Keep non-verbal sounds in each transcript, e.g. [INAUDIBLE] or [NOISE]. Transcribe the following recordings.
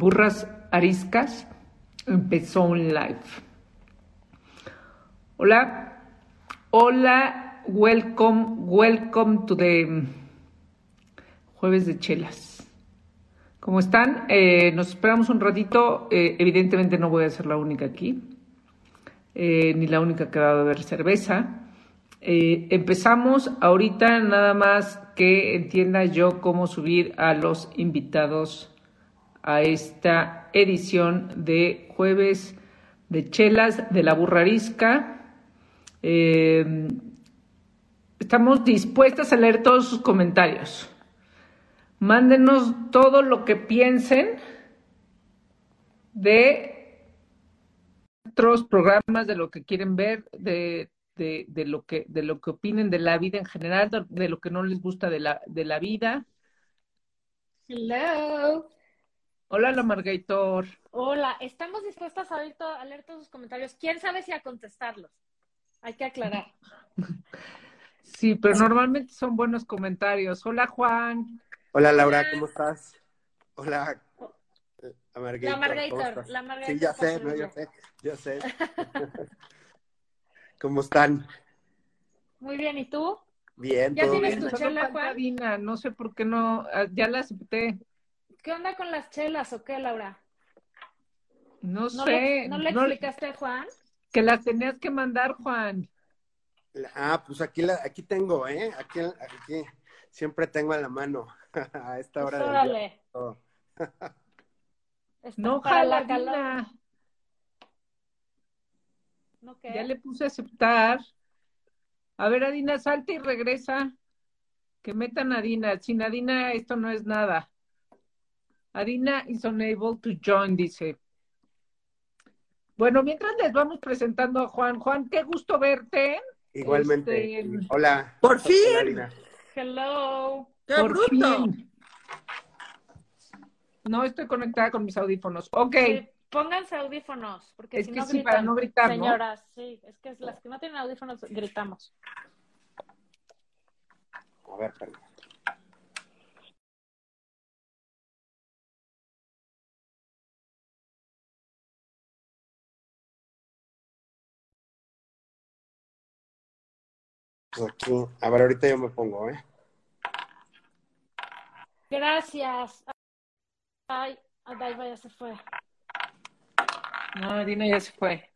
Burras Ariscas empezó un live. Hola, hola, welcome, welcome to the jueves de chelas. ¿Cómo están? Eh, nos esperamos un ratito. Eh, evidentemente no voy a ser la única aquí, eh, ni la única que va a beber cerveza. empezamos ahorita nada más que entienda yo cómo subir a los invitados a esta edición de jueves de chelas de la burrarisca. Eh, estamos dispuestas a leer todos sus comentarios. Mándenos todo lo que piensen de otros programas, de lo que quieren ver, de, de, lo, que, de lo que opinen de la vida en general, de, lo que no les gusta de la, de la vida. Hello. Hola, la Margator. Hola, estamos dispuestas a, leer todos sus comentarios. ¿Quién sabe si a contestarlos? Hay que aclarar. [LAUGHS] Sí, pero normalmente son buenos comentarios. Hola, Juan. Hola, Laura, ¿cómo estás? Hola, la Margator. La Margator, la Margator. Sí, ya sé, no, ya sé, ya sé. [LAUGHS] ¿Cómo están? Muy bien, ¿y tú? Bien, ¿Ya tienes tu chela, Juan? No sé por qué no, ah, ya la acepté. ¿Qué onda con las chelas o qué, Laura? No, sé. ¿No le explicaste a Juan? Que las tenías que mandar, Juan. Ah, pues aquí la, aquí tengo, ¿eh? Aquí, aquí siempre tengo a la mano [LAUGHS] a esta hora pues órale. no, para la. Ya le puse a aceptar. A ver, Adina, salte y regresa. Que metan a Adina. Sin Adina esto no es nada. Adina is unable to join, dice. Bueno, mientras les vamos presentando a Juan. Juan, qué gusto verte. Igualmente. Este, Hola. Por fin. Hello. ¡Qué bruto! No estoy conectada con mis audífonos. Ok. pónganse audífonos, porque es si que no sí, para no gritar, Señoras, sí, es que las que no tienen audífonos gritamos. A ver, perdón. Pues aquí, a ver, ahorita yo me pongo, ¿eh? Gracias. Ay, Adaiva ya se fue. No, Dina ya se fue.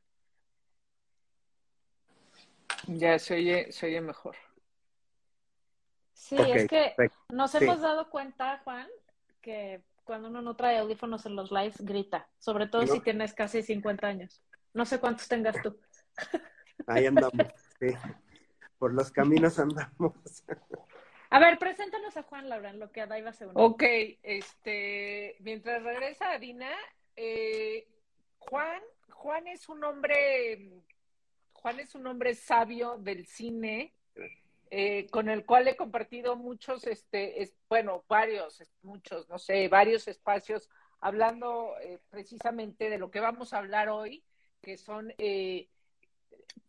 Ya se oye, se oye mejor. Sí, es que nos hemos dado cuenta, Juan, que cuando uno no trae audífonos en los lives, grita. Sobre todo si tienes casi 50 años. No sé cuántos tengas tú. Ahí andamos, sí por los caminos andamos. A ver, preséntanos a Juan Laura en lo que Adaiva se une. Ok, este, mientras regresa Dina, eh, Juan, Juan es un hombre, Juan es un hombre sabio del cine, eh, con el cual he compartido muchos, este, bueno, varios, muchos, no sé, varios espacios, hablando eh, precisamente de lo que vamos a hablar hoy, que son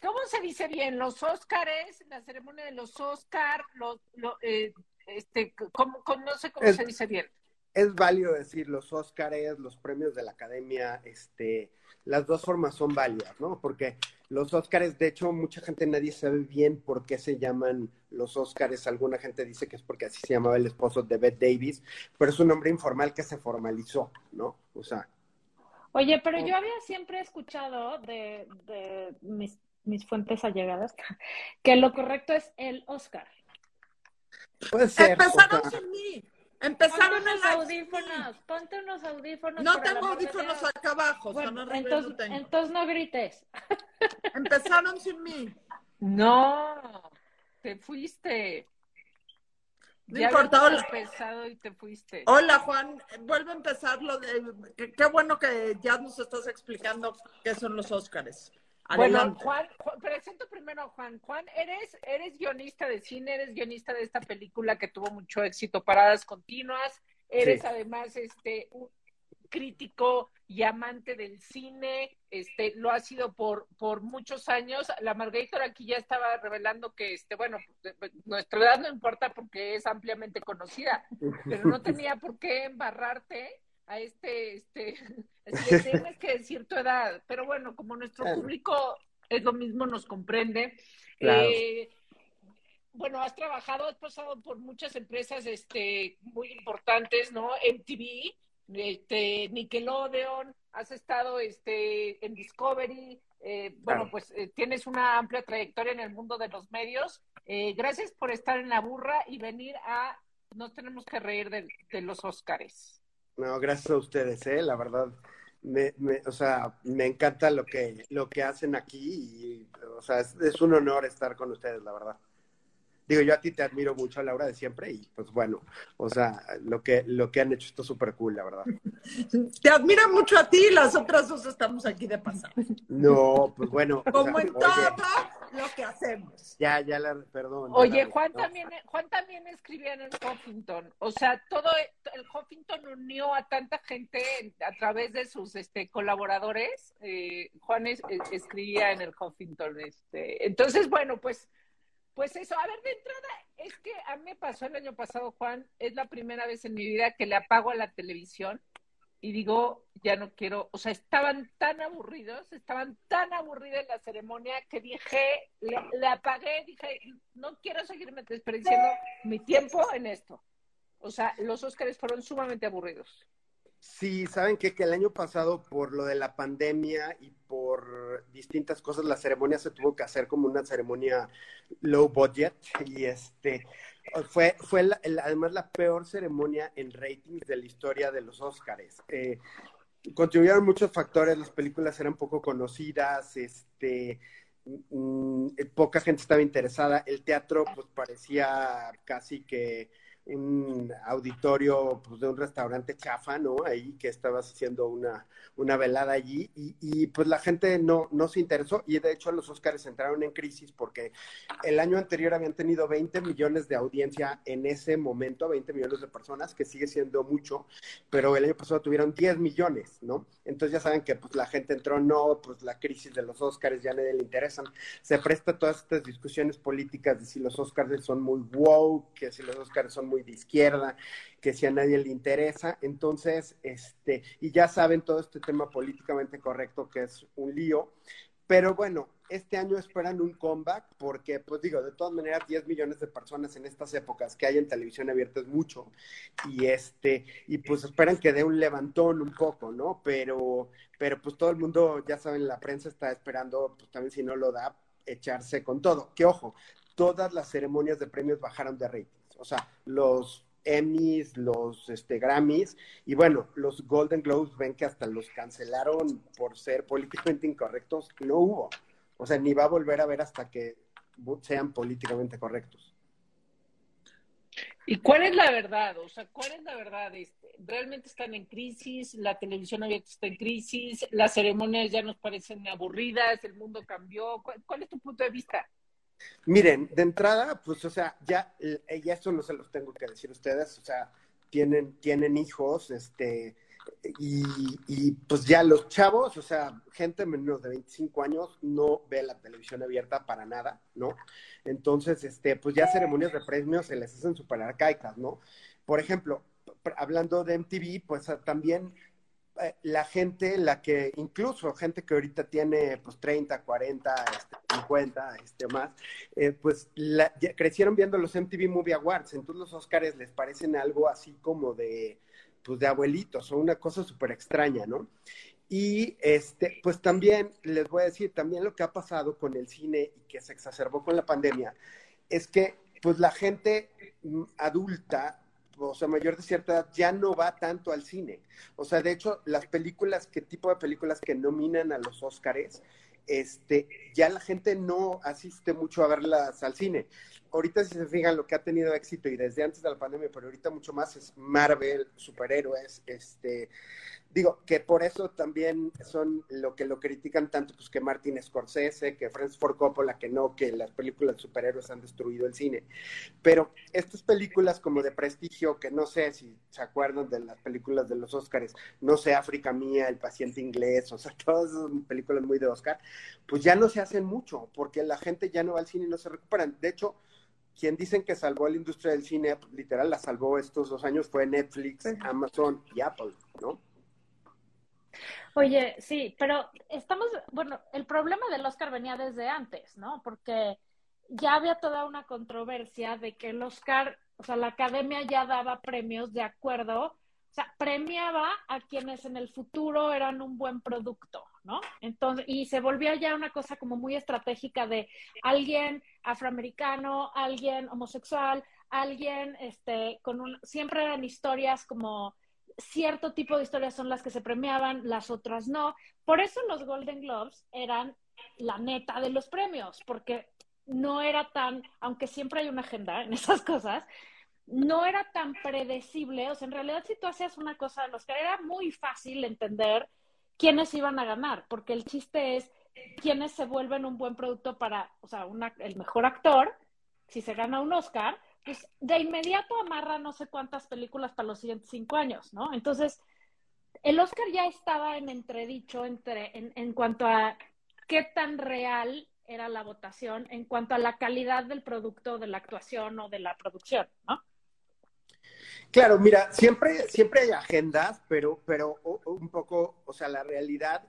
¿cómo se dice bien? Los Óscares, la ceremonia de los Óscar, los, eh, este, ¿cómo, no sé cómo se dice bien. Es válido decir los Óscares, los premios de la Academia, este, las dos formas son válidas, ¿no? Porque los Óscares, de hecho, mucha gente nadie sabe bien por qué se llaman los Óscares. Alguna gente dice que es porque así se llamaba el esposo de Bette Davis, pero es un nombre informal que se formalizó, ¿no? O sea. Oye, pero yo había siempre escuchado de, de mis mis fuentes allegadas, [LAUGHS] que lo correcto es el Oscar. Puede ser. Empezaron sin mí. Empezaron ponte unos audífonos, ponte unos audífonos. No tengo audífonos acá abajo. entonces, no entonces no grites. [LAUGHS] Empezaron sin mí. No, te fuiste. No importa, hola. y te fuiste. Hola, Juan. Vuelve a empezar lo de. Qué bueno que ya nos estás explicando qué son los Óscares. Bueno, Juan, presento primero a Juan. Juan, eres, eres guionista de cine, eres guionista de esta película que tuvo mucho éxito, Paradas Continuas. Eres además este un crítico y amante del cine, este, lo ha sido por, por muchos años. La Margarita aquí ya estaba revelando que, este, bueno, nuestra edad no importa porque es ampliamente conocida, pero no [LAUGHS] tenía por qué embarrarte a este, este, [LAUGHS] [LAUGHS] tienes que decir tu edad, pero bueno, como nuestro público es lo mismo, nos comprende. Eh, bueno, has trabajado, has pasado por muchas empresas este, muy importantes, ¿no? MTV, este, Nickelodeon, has estado este, en Discovery, eh, bueno, pues eh, tienes una amplia trayectoria en el mundo de los medios. gracias por estar en la burra y venir a Nos tenemos que reír de, de los Óscares. No, gracias a ustedes, ¿eh? La verdad, me, me, o sea, me encanta lo que, lo que hacen aquí y, o sea, es un honor estar con ustedes, la verdad digo, yo a ti te admiro mucho, Laura, de siempre, y pues bueno, o sea, lo que, lo que han hecho está súper cool, la verdad. [LAUGHS] Te admira mucho a ti, las otras dos estamos aquí de pasada. No, pues bueno. Como en todo lo que hacemos. Ya, ya la, perdón. Oye, Juan también, Juan también escribía en el Huffington, o sea, todo el Huffington unió a tanta gente a través de sus este, colaboradores. Eh, Juan escribía en el Huffington, este, entonces, bueno, pues pues eso, a ver, de entrada, es que a mí me pasó el año pasado, Juan, es la primera vez en mi vida que le apago a la televisión y digo, ya no quiero, o sea, estaban tan aburridos, estaban tan aburridos en la ceremonia que dije, le, apagué, dije, no quiero seguirme desperdiciando mi tiempo en esto. O sea, los Óscares fueron sumamente aburridos. Sí, saben que, que el año pasado por lo de la pandemia y por distintas cosas la ceremonia se tuvo que hacer como una ceremonia low budget y este fue fue además la peor ceremonia en ratings de la historia de los Óscares. Eh, contribuyeron muchos factores, las películas eran poco conocidas, este mm, poca gente estaba interesada, el teatro pues parecía casi que un auditorio pues, de un restaurante chafa, ¿no? Ahí que estabas haciendo una, una velada allí y, pues la gente no, no se interesó y de hecho los Oscars entraron en crisis porque el año anterior habían tenido 20 millones de audiencia en ese momento, 20 millones de personas, que sigue siendo mucho, pero el año pasado tuvieron 10 millones, ¿no? Entonces ya saben que pues la gente entró, no, pues la crisis de los Oscars ya nadie le interesan. Se presta todas estas discusiones políticas de si los Oscars son muy wow, que si los Oscars son muy de izquierda, que si a nadie le interesa. Entonces, este, y ya saben todo este tema políticamente correcto que es un lío. Pero bueno, este año esperan un comeback porque, pues digo, de todas maneras, 10 millones de personas en estas épocas que hay en televisión abierta es mucho. Y este, y pues esperan que dé un levantón un poco, ¿no? Pero, pero pues todo el mundo, ya saben, la prensa está esperando, pues también si no lo da, echarse con todo. Que ojo, todas las ceremonias de premios bajaron de rating o sea, los Emmys, los este, Grammys, y bueno, los Golden Globes ven que hasta los cancelaron por ser políticamente incorrectos, no hubo. O sea, ni va a volver a ver hasta que sean políticamente correctos. ¿Y cuál es la verdad? O sea, ¿cuál es la verdad? Este, ¿Realmente están en crisis? ¿La televisión abierta está en crisis? ¿Las ceremonias ya nos parecen aburridas? ¿El mundo cambió? cuál es tu punto de vista? Miren, de entrada, pues, o sea, ya, eh, ya eso no se los tengo que decir a ustedes, o sea, tienen, tienen hijos, este, y, y, pues ya los chavos, o sea, gente menos de 25 años no ve la televisión abierta para nada, ¿no? Entonces, este, pues ya ceremonias de premios se les hacen súper arcaicas, ¿no? Por ejemplo, hablando de MTV, pues también eh, la gente, la que incluso gente que ahorita tiene pues 30, 40, 50, este, más, eh, pues crecieron viendo los MTV Movie Awards, entonces los Oscars les parecen algo así como de, pues de abuelitos o una cosa súper extraña, ¿no? Y este, pues también les voy a decir, también lo que ha pasado con el cine y que se exacerbó con la pandemia, es que pues la gente mm, adulta o sea, mayor de cierta edad, ya no va tanto al cine. O sea, de hecho, las películas, qué tipo de películas que nominan a los Óscares, este, ya la gente no asiste mucho a verlas al cine. Ahorita si se fijan lo que ha tenido éxito y desde antes de la pandemia, pero ahorita mucho más es Marvel, superhéroes, este, digo, que por eso también son lo que lo critican tanto, pues que Martin Scorsese, que Francis Ford Coppola, que no, que las películas de superhéroes han destruido el cine. Pero estas películas como de prestigio, que no sé si se acuerdan de las películas de los Oscars, no sé, África Mía, El paciente inglés, o sea, [LAUGHS] todas esas películas muy de Oscar, pues ya no se hacen mucho, porque la gente ya no va al cine y no se recuperan. De hecho, quien dicen que salvó a la industria del cine, literal la salvó estos dos años, fue Netflix, Amazon y Apple, ¿no? Oye, sí, pero estamos, bueno, el problema del Oscar venía desde antes, ¿no? Porque ya había toda una controversia de que el Oscar, o sea, la academia ya daba premios de acuerdo, o sea, premiaba a quienes en el futuro eran un buen producto, ¿no? Entonces, y se volvía ya una cosa como muy estratégica de alguien afroamericano, alguien homosexual, alguien, este, con un, siempre eran historias como cierto tipo de historias son las que se premiaban, las otras no. Por eso los Golden Globes eran la neta de los premios, porque no era tan, aunque siempre hay una agenda en esas cosas, no era tan predecible. O sea, en realidad si tú hacías una cosa los que era muy fácil entender quiénes iban a ganar, porque el chiste es quiénes se vuelven un buen producto para, o sea, el mejor actor, si se gana un Oscar, pues de inmediato amarra no sé cuántas películas para los siguientes cinco años, ¿no? Entonces, el Oscar ya estaba en entredicho entre, en, en cuanto a qué tan real era la votación en cuanto a la calidad del producto, de la actuación o de la producción, ¿no? Claro, mira, siempre, siempre hay agendas, pero, pero un poco, o sea, la realidad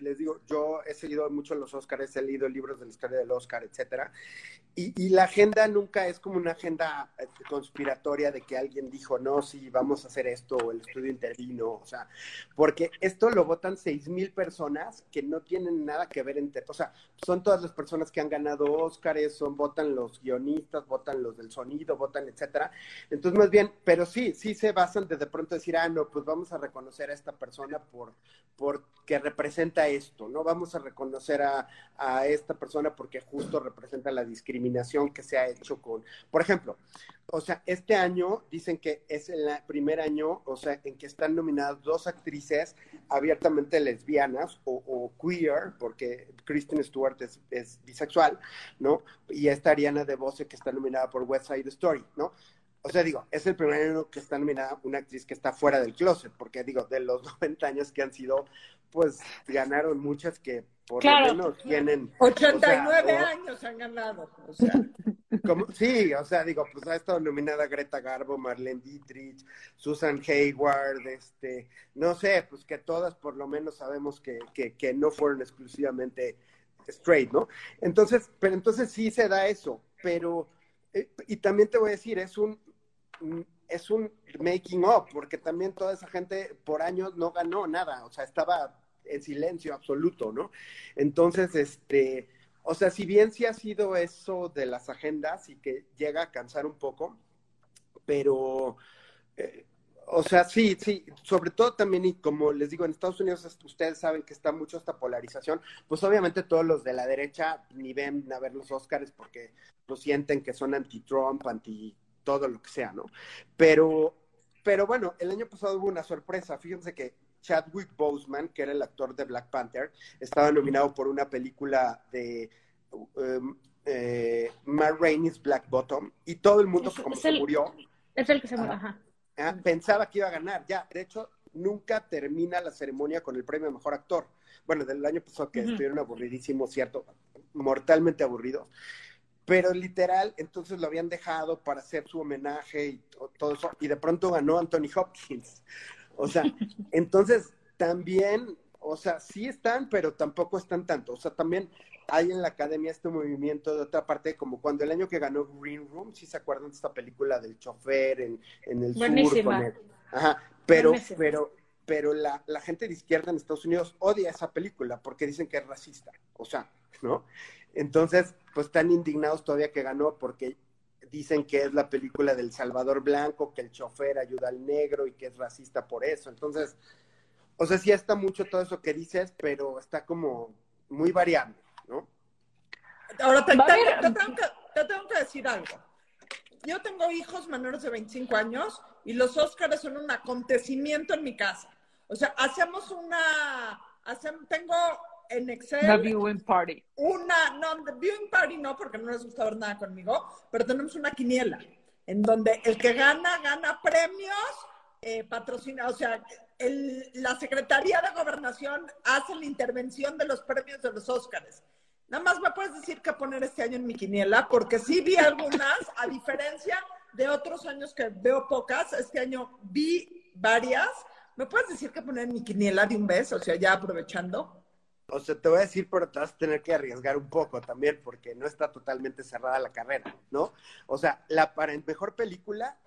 les digo, yo he seguido mucho los Oscars, he leído libros de la historia del Oscar, etcétera, y, la agenda nunca es como una agenda eh, conspiratoria de que alguien dijo, no, sí, vamos a hacer esto, o el estudio intervino, o sea, porque esto lo votan seis mil personas que no tienen nada que ver entre, o sea, son todas las personas que han ganado Oscars, son, votan los guionistas, votan los del sonido, votan, etcétera. Entonces, más bien, pero sí, sí se basan de de pronto decir, ah, no, pues vamos a reconocer a esta persona por, por que representa esto, ¿no? Vamos a reconocer a, esta persona porque justo representa la discriminación que se ha hecho con, por ejemplo, o sea, este año dicen que es el primer año, o sea, en que están nominadas dos actrices abiertamente lesbianas o, queer, porque Kristen Stewart es, bisexual, ¿no? Y esta Ariana DeBose que está nominada por West Side Story, ¿no? O sea, digo, es el primer año que está nominada una actriz que está fuera del closet, porque digo, de los [LAUGHS] 90 años que han sido, pues ganaron muchas que por lo menos tienen... 89 años han ganado, o sea. [LAUGHS] Como, sí, o sea, digo, pues ha estado nominada Greta Garbo, Marlene Dietrich, Susan Hayward, este, no sé, pues que todas por lo menos sabemos que, que, que no fueron exclusivamente straight, ¿no? Entonces, pero entonces sí se da eso, pero, eh, y también te voy a decir, es un, es un making up, porque también toda esa gente por años no ganó nada, o sea, estaba en silencio absoluto, ¿no? Entonces, este, o sea, si bien sí ha sido eso de las agendas y que llega a cansar un poco, pero, eh, o sea, sí, sí, sobre todo también, y como les digo, en Estados Unidos ustedes saben que está mucho esta polarización, pues obviamente todos los de la derecha ni ven a ver los Oscars porque lo sienten que son anti-Trump, anti todo lo que sea, ¿no? Pero, pero bueno, el año pasado hubo una sorpresa, fíjense que Chadwick Boseman, que era el actor de Black Panther, estaba nominado por una película de um, eh, Matt Rainey's Black Bottom, y todo el mundo, como se murió, es el que se murió, ajá. pensaba que iba a ganar. Ya, de hecho, nunca termina la ceremonia con el premio a mejor actor. Bueno, del año pasado que estuvieron aburridísimos, cierto, mortalmente aburridos. Pero literal, entonces lo habían dejado para hacer su homenaje y todo eso, y de pronto ganó Anthony Hopkins. O sea, entonces también, o sea, sí están, pero tampoco están tanto. O sea, también hay en la academia este movimiento de otra parte, como cuando el año que ganó Green Room, si se acuerdan de esta película del chofer en, en el sur con Ajá, pero, pero, pero la, la gente de izquierda en Estados Unidos odia esa película porque dicen que es racista. O sea, ¿no? Entonces, pues están indignados todavía que ganó porque dicen que es la película del Salvador Blanco, que el chofer ayuda al negro y que es racista por eso. Entonces, o sea, sí está mucho todo eso que dices, pero está como muy variable, ¿no? Ahora, te, tengo que, te tengo que decir algo. Yo tengo hijos menores de 25 años y los Óscares son un acontecimiento en mi casa. O sea, hacemos una, hacemos, tengo en Excel. Una viewing party. Una, no, viewing party no, porque no les gusta ver nada conmigo, pero tenemos una quiniela en donde el que gana, gana premios eh, patrocina, o sea, el, la Secretaría de Gobernación hace la intervención de los premios de los Óscares. Nada más me puedes decir qué poner este año en mi quiniela, porque sí vi algunas, a diferencia de otros años que veo pocas, este año vi varias. ¿Me puedes decir qué poner en mi quiniela de un mes? O sea, ya aprovechando. O sea, te voy a decir, pero te vas a tener que arriesgar un poco también, porque no está totalmente cerrada la carrera, ¿no? O sea, la para mejor película,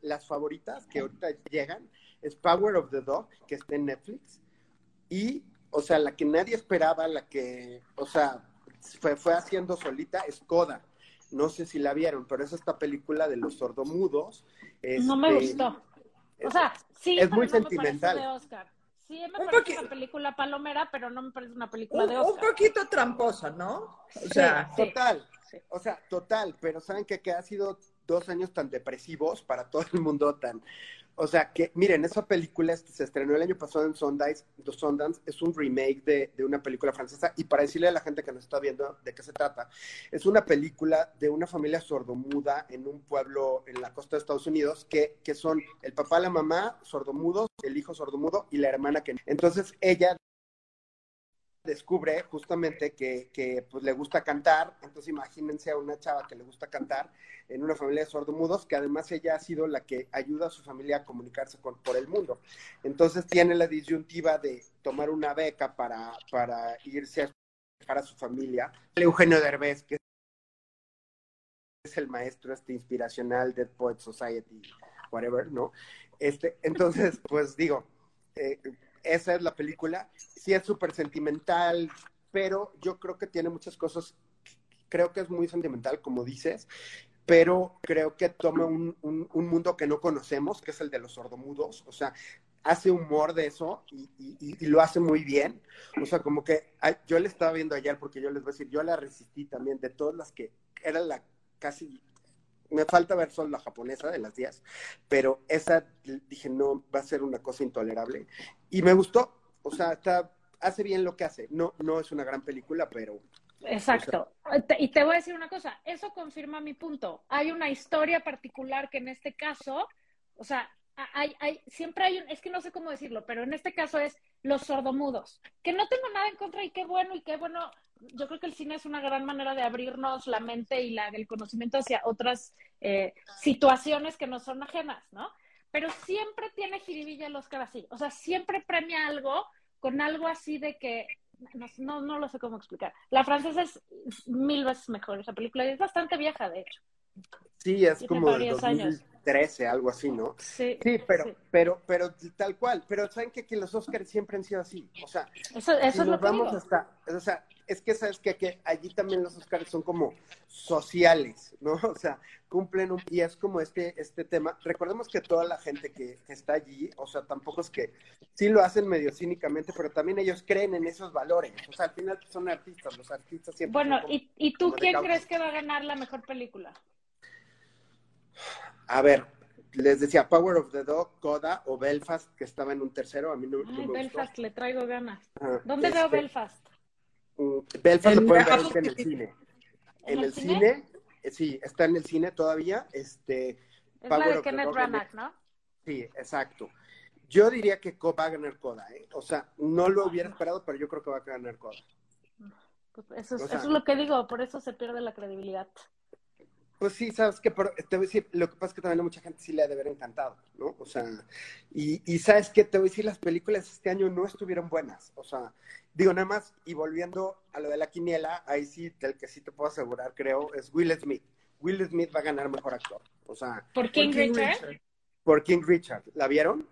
las favoritas que ahorita llegan es Power of the Dog, que está en Netflix, y, o sea, la que nadie esperaba, la que, o sea, fue, fue haciendo solita, es Coda. No sé si la vieron, pero es esta película de los sordomudos. no me este, gustó. O sea, sí, es muy sentimental. de Oscar. Sí, me parece una película palomera, pero no me parece una película de Oscar. Un poquito tramposa, ¿no? O sea, total. O sea, total, pero ¿saben que, que ha sido dos años tan depresivos para todo el mundo, tan, o sea, que miren, esa película se estrenó el año pasado en Sundance, Sundance es un remake de, de, una película francesa y para decirle a la gente que nos está viendo de qué se trata, es una película de una familia sordomuda en un pueblo en la costa de Estados Unidos que, que son el papá, la mamá sordomudos, el hijo sordomudo y la hermana que... Entonces ella descubre justamente que, que, pues, le gusta cantar, entonces imagínense a una chava que le gusta cantar en una familia de sordomudos, que además ella ha sido la que ayuda a su familia a comunicarse con, por el mundo. Entonces tiene la disyuntiva de tomar una beca para, para irse a su familia. Eugenio Derbez, que es el maestro este inspiracional de Poet Society, whatever, ¿no? Este, entonces, pues digo, eh, esa es la película. Sí es súper sentimental, pero yo creo que tiene muchas cosas. Creo que es muy sentimental, como dices, pero creo que toma un, un, mundo que no conocemos, que es el de los sordomudos. O sea, hace humor de eso y, y, lo hace muy bien. O sea, como que yo le estaba viendo ayer, porque yo les voy a decir, yo la resistí también de todas las que era la casi me falta ver solo la japonesa de las 10, pero esa dije, no, va a ser una cosa intolerable. Y me gustó, o sea, está, hace bien lo que hace. No, no es una gran película, pero... Exacto. y te voy a decir una cosa, eso confirma mi punto. Hay una historia particular que en este caso, o sea, hay, hay, siempre hay un, es que no sé cómo decirlo, pero en este caso es los sordomudos, que no tengo nada en contra y qué bueno y qué bueno yo creo que el cine es una gran manera de abrirnos la mente y la, el conocimiento hacia otras eh, situaciones que no son ajenas, ¿no? Pero siempre tiene jiribilla el Oscar así, o sea, siempre premia algo con algo así de que, no, no, lo sé cómo explicar. La francesa es mil veces mejor esa película y es bastante vieja, de hecho. Sí, es como de 2013, algo así, ¿no? Sí, sí pero, pero, pero tal cual. Pero saben que, que los Oscars siempre han sido así. O sea, eso, eso es lo que vamos hasta, o sea, es que sabes que, que, allí también los Oscars son como sociales, ¿no? [LAUGHS] O sea, cumplen un, y es como este, este tema. Recordemos que toda la gente que, está allí, o sea, tampoco es que sí lo hacen medio cínicamente, pero también ellos creen en esos valores. O sea, al final son artistas, los artistas siempre. Bueno, ¿y, ¿y tú quién crees que va a ganar la mejor película? A ver, les decía Power of the Dog, Coda o Belfast, que estaba en un tercero. A mí no, Ay, Belfast, le traigo ganas. ¿Dónde veo este, Belfast? Mm, Belfast lo pueden ver en el cine. ¿En, el cine? Eh, sí, está en el cine todavía. Este, es Power la de Kenneth Branagh, ¿no? Sí, exacto. Yo diría que va a ganar Coda, ¿eh? O sea, no lo hubiera esperado, pero yo creo que va a ganar Coda. Pues eso, eso es lo que digo, por eso se pierde la credibilidad. Pues sí, sabes que te voy a decir, lo que pasa es que también a mucha gente sí le ha de haber encantado, ¿no? O sea, y, y sabes que te voy a decir, las películas este año no estuvieron buenas, o sea, digo nada más, y volviendo a lo de la quiniela, ahí sí, del que sí te puedo asegurar, creo, es Will Smith. Will Smith va a ganar mejor actor, o sea. ¿Por King, Richard? Por King Richard, ¿la vieron?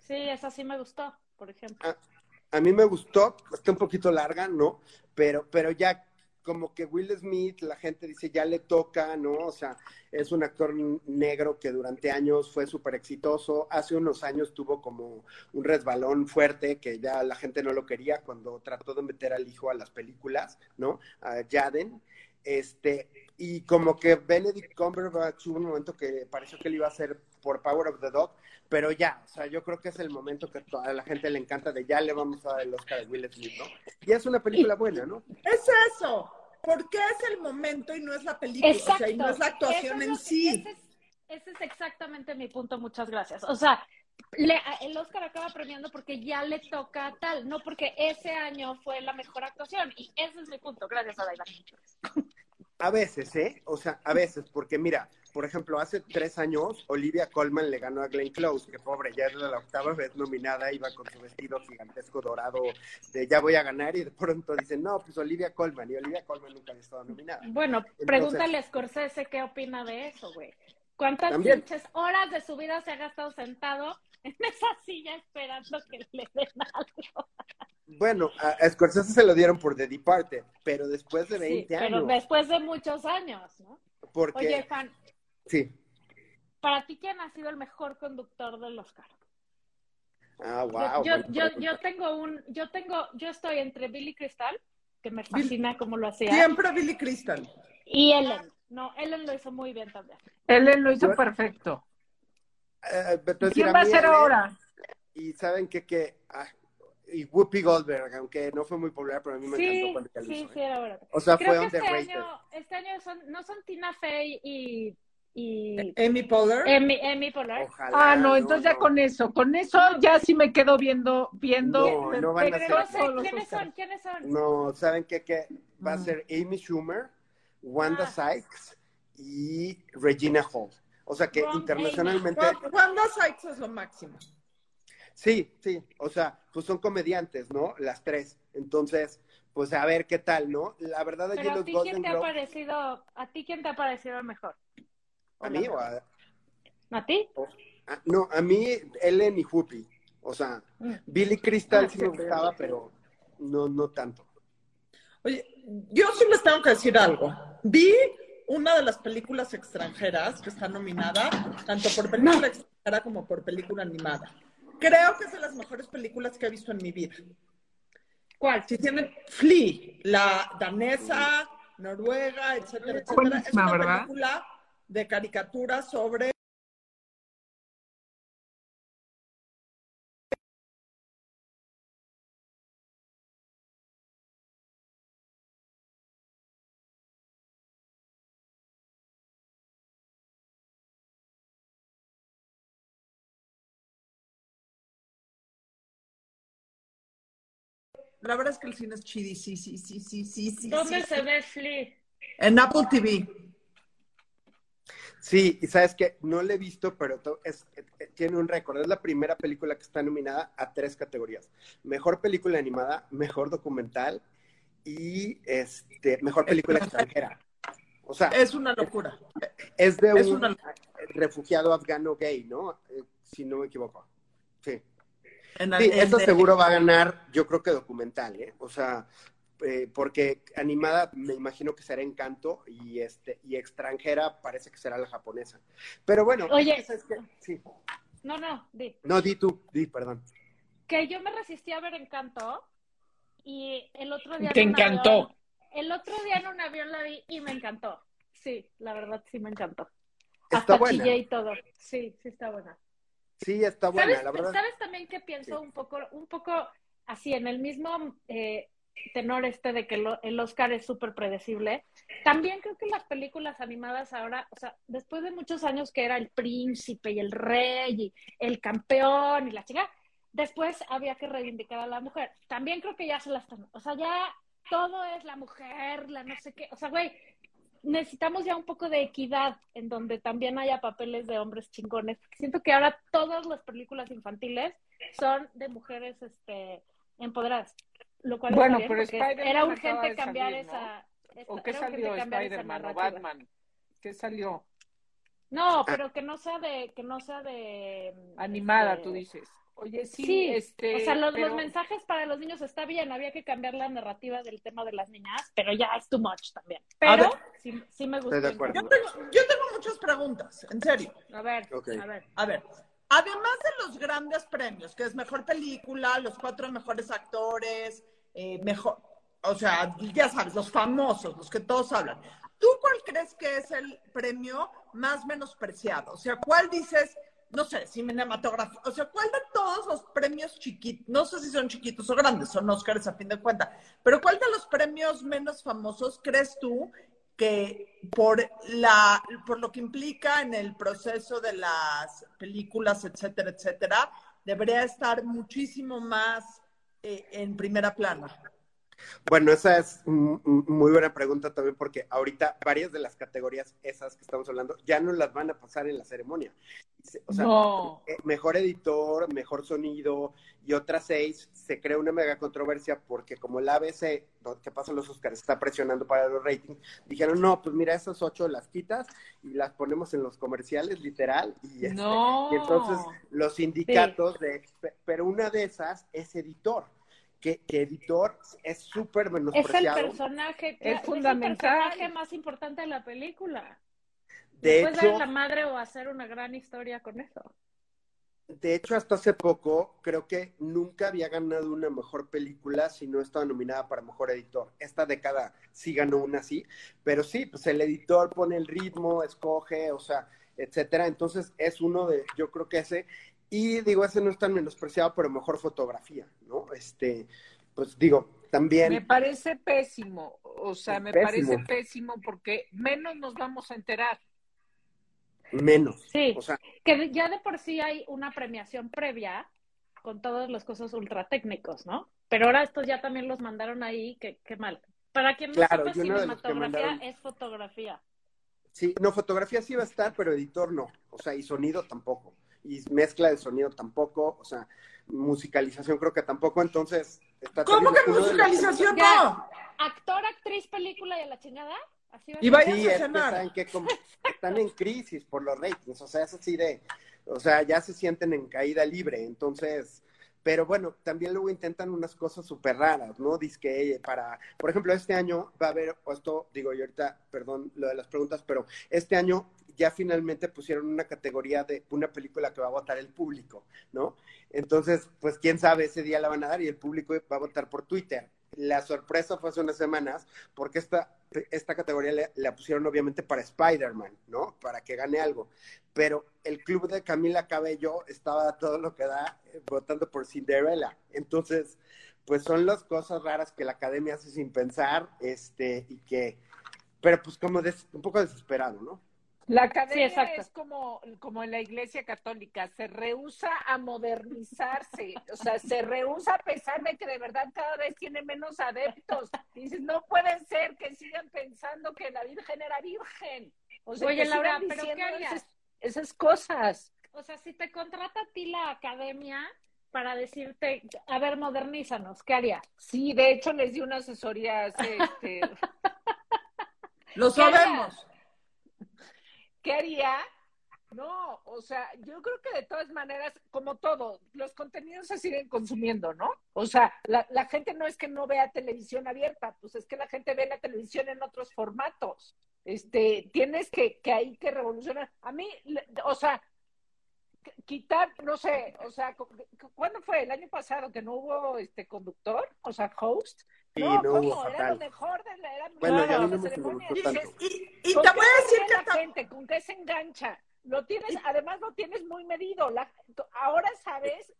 Sí, esa sí me gustó, por ejemplo. A, a mí me gustó, está un poquito larga, ¿no? Pero, pero ya como que Will Smith, la gente dice, ya le toca, ¿no? O sea, es un actor negro que durante años fue súper exitoso. Hace unos años tuvo como un resbalón fuerte que ya la gente no lo quería cuando trató de meter al hijo a las películas, ¿no? A Jaden. Este, y como que Benedict Cumberbatch hubo un momento que pareció que le iba a hacer por Power of the Dog, pero ya, o sea, yo creo que es el momento que a la gente le encanta de ya le vamos a dar el Oscar a Will Smith, ¿no? Y es una película buena, ¿no? Es eso, porque es el momento y no es la película, o sea, y no es la actuación en sí. Ese es, ese es exactamente mi punto, muchas gracias. O sea, el Oscar acaba premiando porque ya le toca tal, no porque ese año fue la mejor actuación. Y ese es mi punto. Gracias, Adaida. A veces, ¿eh? O sea, a veces, porque mira, por ejemplo, hace tres años Olivia Colman le ganó a Glenn Close, que pobre, ya era la octava vez nominada, iba con su vestido gigantesco dorado de ya voy a ganar y de pronto dicen, no, pues Olivia Colman, y Olivia Colman nunca había estado nominada. Bueno, pregúntale a Scorsese qué opina de eso, güey. ¿Cuántas pinches horas de su vida se ha gastado sentado en esa silla esperando que le den algo? Bueno, a, Scorsese se lo dieron por The Departed, pero después de 20 sí, pero después de muchos años, ¿no? Porque... Oye, Juan. Sí. ¿Para ti quién ha sido el mejor conductor del Oscar? Ah, wow. Yo, yo, yo, tengo un, yo tengo, yo estoy entre Billy Crystal, que me fascina como lo hacía. Siempre Billy Crystal. Y Ellen. No, Ellen lo hizo muy bien también. Ellen lo hizo perfecto. Eh, ¿Quién va a ser ahora? Y saben que, que ah, y Whoopi Goldberg, aunque no fue muy popular, pero a mí me encantó cuando Sí, sí, sí, era ahora. O sea, Creo fue que este año, este año son, no son Tina Fey y y Amy Poehler. Amy, Amy Poehler. Ojalá, ah, no, entonces ya con eso, con eso ya sí me quedo viendo, viendo. No, no van a ser. ¿quiénes son? ¿Quiénes son? No, ¿saben qué? qué? Va a ser Amy Schumer, Wanda ah. Sykes y Regina Hall. O sea que internacionalmente. Wanda Sykes es lo máximo. Sí, sí, o sea, pues son comediantes, ¿no? Las tres. Entonces, pues a ver qué tal, ¿no? La verdad, allí Pero los a ti, Golden ¿quién te ha parecido, ¿A ti quién te ha parecido mejor? ¿A mí o a.? ¿A ti? o- a- no, a mí, Ellen y Whoopi. O sea, Mm. Billy Crystal Ah, sí me gustaba, pero no, no tanto. Oye, yo sí les tengo que decir algo. Vi una de las películas extranjeras que está nominada, tanto por película extranjera como por película animada. Creo que es de las mejores películas que he visto en mi vida. ¿Cuál? Si tienen Flea, la danesa, noruega, etcétera, etcétera. Es una ¿verdad? película de caricatura sobre La verdad es que el cine es chidi, sí, sí, sí, sí, sí, sí. ¿Dónde se ve Flea? En Apple TV. Sí, y sabes que no la he visto, pero es, tiene un récord. Es la primera película que está nominada a tres categorías: mejor película animada, mejor documental y este mejor película extranjera. O sea, Es una locura. es de un refugiado afgano gay, ¿no? Si no me equivoco. Sí. En, Sí, de- seguro va a ganar, yo creo que documental, ¿eh? O sea, eh, porque animada me imagino que será Encanto y este y extranjera parece que será la japonesa. Pero bueno, Oye. ¿sabes qué? Sí. No, no, di. No, di tú, di, perdón. Que yo me resistí a ver Encanto y el otro día... Te en encantó. avión- el otro día en un avión la vi y me encantó. Sí, la verdad sí me encantó. Está Hasta buena. chillé y todo. Sí, sí está buena. Sí, está buena, ¿Sabes, la verdad. ¿Sabes también que pienso Sí. un poco, un poco así, en el mismo eh, tenor este de que lo- el Oscar es súper predecible? También creo que las películas animadas ahora, o sea, después de muchos años que era el príncipe y el rey y el campeón y la chica, después había que reivindicar a la mujer. También creo que ya se la están, o sea, ya todo es la mujer, la no sé qué, o sea, güey, necesitamos ya un poco de equidad en donde también haya papeles de hombres chingones. porque Siento que ahora todas las películas infantiles son de mujeres este, empoderadas. Lo cual Bueno, pero era urgente cambiar salir, ¿no? esa. ¿O qué salió Spider-Man o. Batman? ¿Qué salió? No, pero que no sea de, que no sea de Animada, este, tú dices. Oye, sí, Sí, este. o sea, los, pero- los mensajes para los niños está bien, había que cambiar la narrativa del tema de las niñas, pero ya es too much también. Pero sí, sí me gusta. Yo tengo, yo tengo muchas preguntas, en serio. A ver, a ver. A ver, además de los grandes premios, que es mejor película, los cuatro mejores actores, eh, mejor, o sea, ya sabes, los famosos, los que todos hablan. ¿Tú cuál crees que es el premio más menospreciado? O sea, ¿cuál dices, no sé, cinematografía? O sea, ¿cuál de todos los premios chiquitos, no sé si son chiquitos o grandes, son Óscares a fin de cuentas, pero ¿cuál de los premios menos famosos crees tú que por, la, por lo que implica en el proceso de las películas, etcétera, etcétera, debería estar muchísimo más eh, en primera plana. Bueno, esa es muy buena pregunta también porque ahorita varias de las categorías esas que estamos hablando ya no las van a pasar en la ceremonia. O sea, eh, mejor editor, mejor sonido y otras seis, se crea una mega controversia porque como el ABC, que pasa los Oscars, está presionando para los ratings, dijeron, no, pues mira, esas ocho las quitas y las ponemos en los comerciales, literal, y, este, y entonces los sindicatos de, pero una de esas es editor que, editor es súper menospreciado. Es el personaje, es fundamental. el personaje más importante de la película. De Después hecho, la madre o hacer una gran historia con eso. De hecho, hasta hace poco, creo que nunca había ganado una mejor película si no estaba nominada para mejor editor. Esta década sí ganó una así, pero sí, pues el editor pone el ritmo, escoge, o sea, etcétera. Entonces es uno de, yo creo que ese, y digo, ese no es tan menospreciado, pero mejor fotografía, ¿no? Este, pues digo, también. Me parece pésimo, o sea, me parece pésimo porque menos nos vamos a enterar. Menos. Sí, o sea, que ya de por sí hay una premiación previa con todas las cosas ultra técnicos, ¿no? Pero ahora estos ya también los mandaron ahí, qué, qué mal. Para quien no claro, sepa, cinematografía es fotografía. Sí, no, fotografía sí va a estar, pero editor no. O sea, y sonido tampoco y mezcla de sonido tampoco, o sea, musicalización creo que tampoco, entonces... Está ¿Cómo que musicalización no? Actor, actriz, película y a la chingada. Así va y vayan sí, a cenar. que están en crisis por los ratings, o sea, es así de, o sea, ya se sienten en caída libre, entonces pero bueno, también luego intentan unas cosas súper raras, ¿no? Dice que para, por ejemplo, este año va a haber, o esto digo yo ahorita, perdón lo de las preguntas, pero este año ya finalmente pusieron una categoría de una película que va a votar el público, ¿no? Entonces, pues quién sabe, ese día la van a dar y el público va a votar por Twitter. La sorpresa fue hace unas semanas porque esta, esta categoría la pusieron obviamente para Spider-Man, ¿no? Para que gane algo. Pero el club de Camila Cabello estaba todo lo que da eh, votando por Cinderella. Entonces, pues son las cosas raras que la academia hace sin pensar, este, y que, pero pues como un poco desesperado, ¿no? La academia es como, como en la iglesia católica, se rehúsa a modernizarse, o sea, se rehúsa a pesar de que de verdad cada vez tiene menos adeptos. Dices, no puede ser que sigan pensando que la Virgen era virgen. O sea, Oye, Laura, pero ¿qué harías? Esas, cosas. O sea, si te contrata a ti la academia para decirte, a ver, modernízanos, ¿qué haría? Sí, de hecho les di una asesoría este... [LAUGHS] Lo sabemos. ¿Qué haría? No, o sea, yo creo que de todas maneras, como todo, los contenidos se siguen consumiendo, ¿no? O sea, la, gente no es que no vea televisión abierta, pues es que la gente ve la televisión en otros formatos. Este, tienes que, que ahí que revolucionar. A mí, o sea, quitar, no sé, o sea, ¿cuándo fue? ¿El año pasado que no hubo este conductor? O sea, host. No, ¿cómo? Era lo mejor de la era Bueno, ya no me Y, y, te voy a decir que la gente, con qué se engancha. Lo tienes, además lo tienes muy medido. La, ahora sabes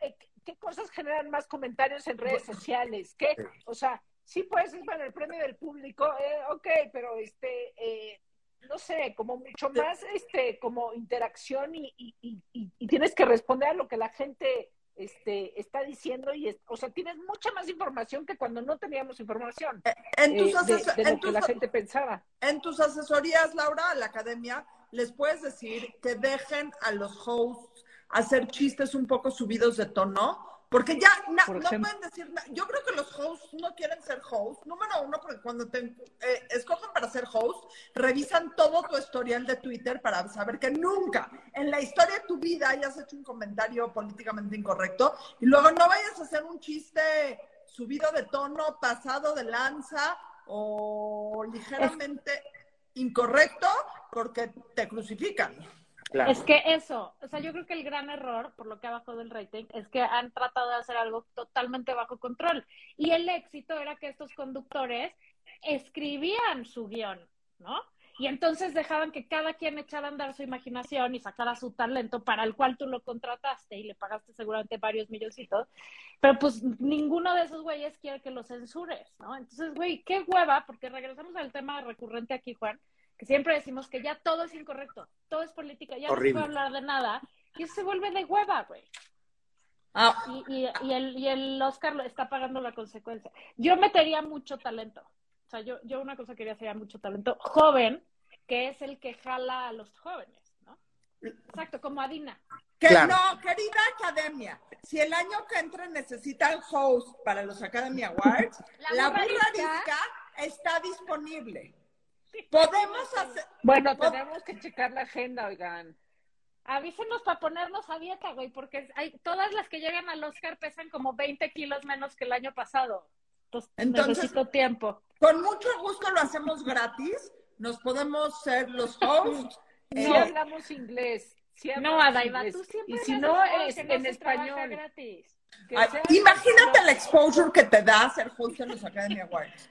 eh, qué cosas generan más comentarios en redes sociales. ¿Qué? O sea, sí puedes ser para el premio del público, eh, ok, pero este, eh, no sé, como mucho más, este, como interacción y, y, y, tienes que responder a lo que la gente este, está diciendo y, o sea, tienes mucha más información que cuando no teníamos información eh, en tus eh, de, lo que la gente pensaba. En tus asesorías, Laura, a la academia, les puedes decir que dejen a los hosts hacer chistes un poco subidos de tono porque ya no pueden decir nada. Yo creo que los hosts no quieren ser hosts. Número uno, porque cuando te eh, escogen para ser host, revisan todo tu historial de Twitter para saber que nunca en la historia de tu vida hayas hecho un comentario políticamente incorrecto. Y luego no vayas a hacer un chiste subido de tono, pasado de lanza o ligeramente incorrecto porque te crucifican. Es que eso, o sea, yo creo que el gran error, por lo que ha bajado el rating, es que han tratado de hacer algo totalmente bajo control. Y el éxito era que estos conductores escribían su guion, ¿no? Y entonces dejaban que cada quien echara a andar su imaginación y sacara su talento para el cual tú lo contrataste y le pagaste seguramente varios milloncitos. Pero pues ninguno de esos güeyes quiere que lo censures, ¿no? Entonces, güey, qué hueva, porque regresamos al tema recurrente aquí, Juan, que siempre decimos que ya todo es incorrecto, todo es política, ya no se puede hablar de nada, y eso se vuelve de hueva, güey. Ah. Y, y, el, y el Oscar está pagando la consecuencia. Yo metería mucho talento. O sea, yo, yo una cosa quería sería mucho talento joven, que es el que jala a los jóvenes, ¿no? Exacto, como Adina. Que no, querida academia, si el año que entra necesitan host para los Academy Awards, la, burra está disponible. Podemos hacer. Bueno, tenemos que checar la agenda, oigan. Avísenos para ponernos a dieta, güey, porque hay, todas las que llegan al Oscar pesan como 20 kilos menos que el año pasado. Entonces, necesito tiempo. Con mucho gusto lo hacemos gratis. Nos podemos ser los hosts. [LAUGHS] Si eh, hablamos inglés no, Adaiva, tú siempre Y si no, es en español. imagínate el exposure que te da ser host en los Academy Awards.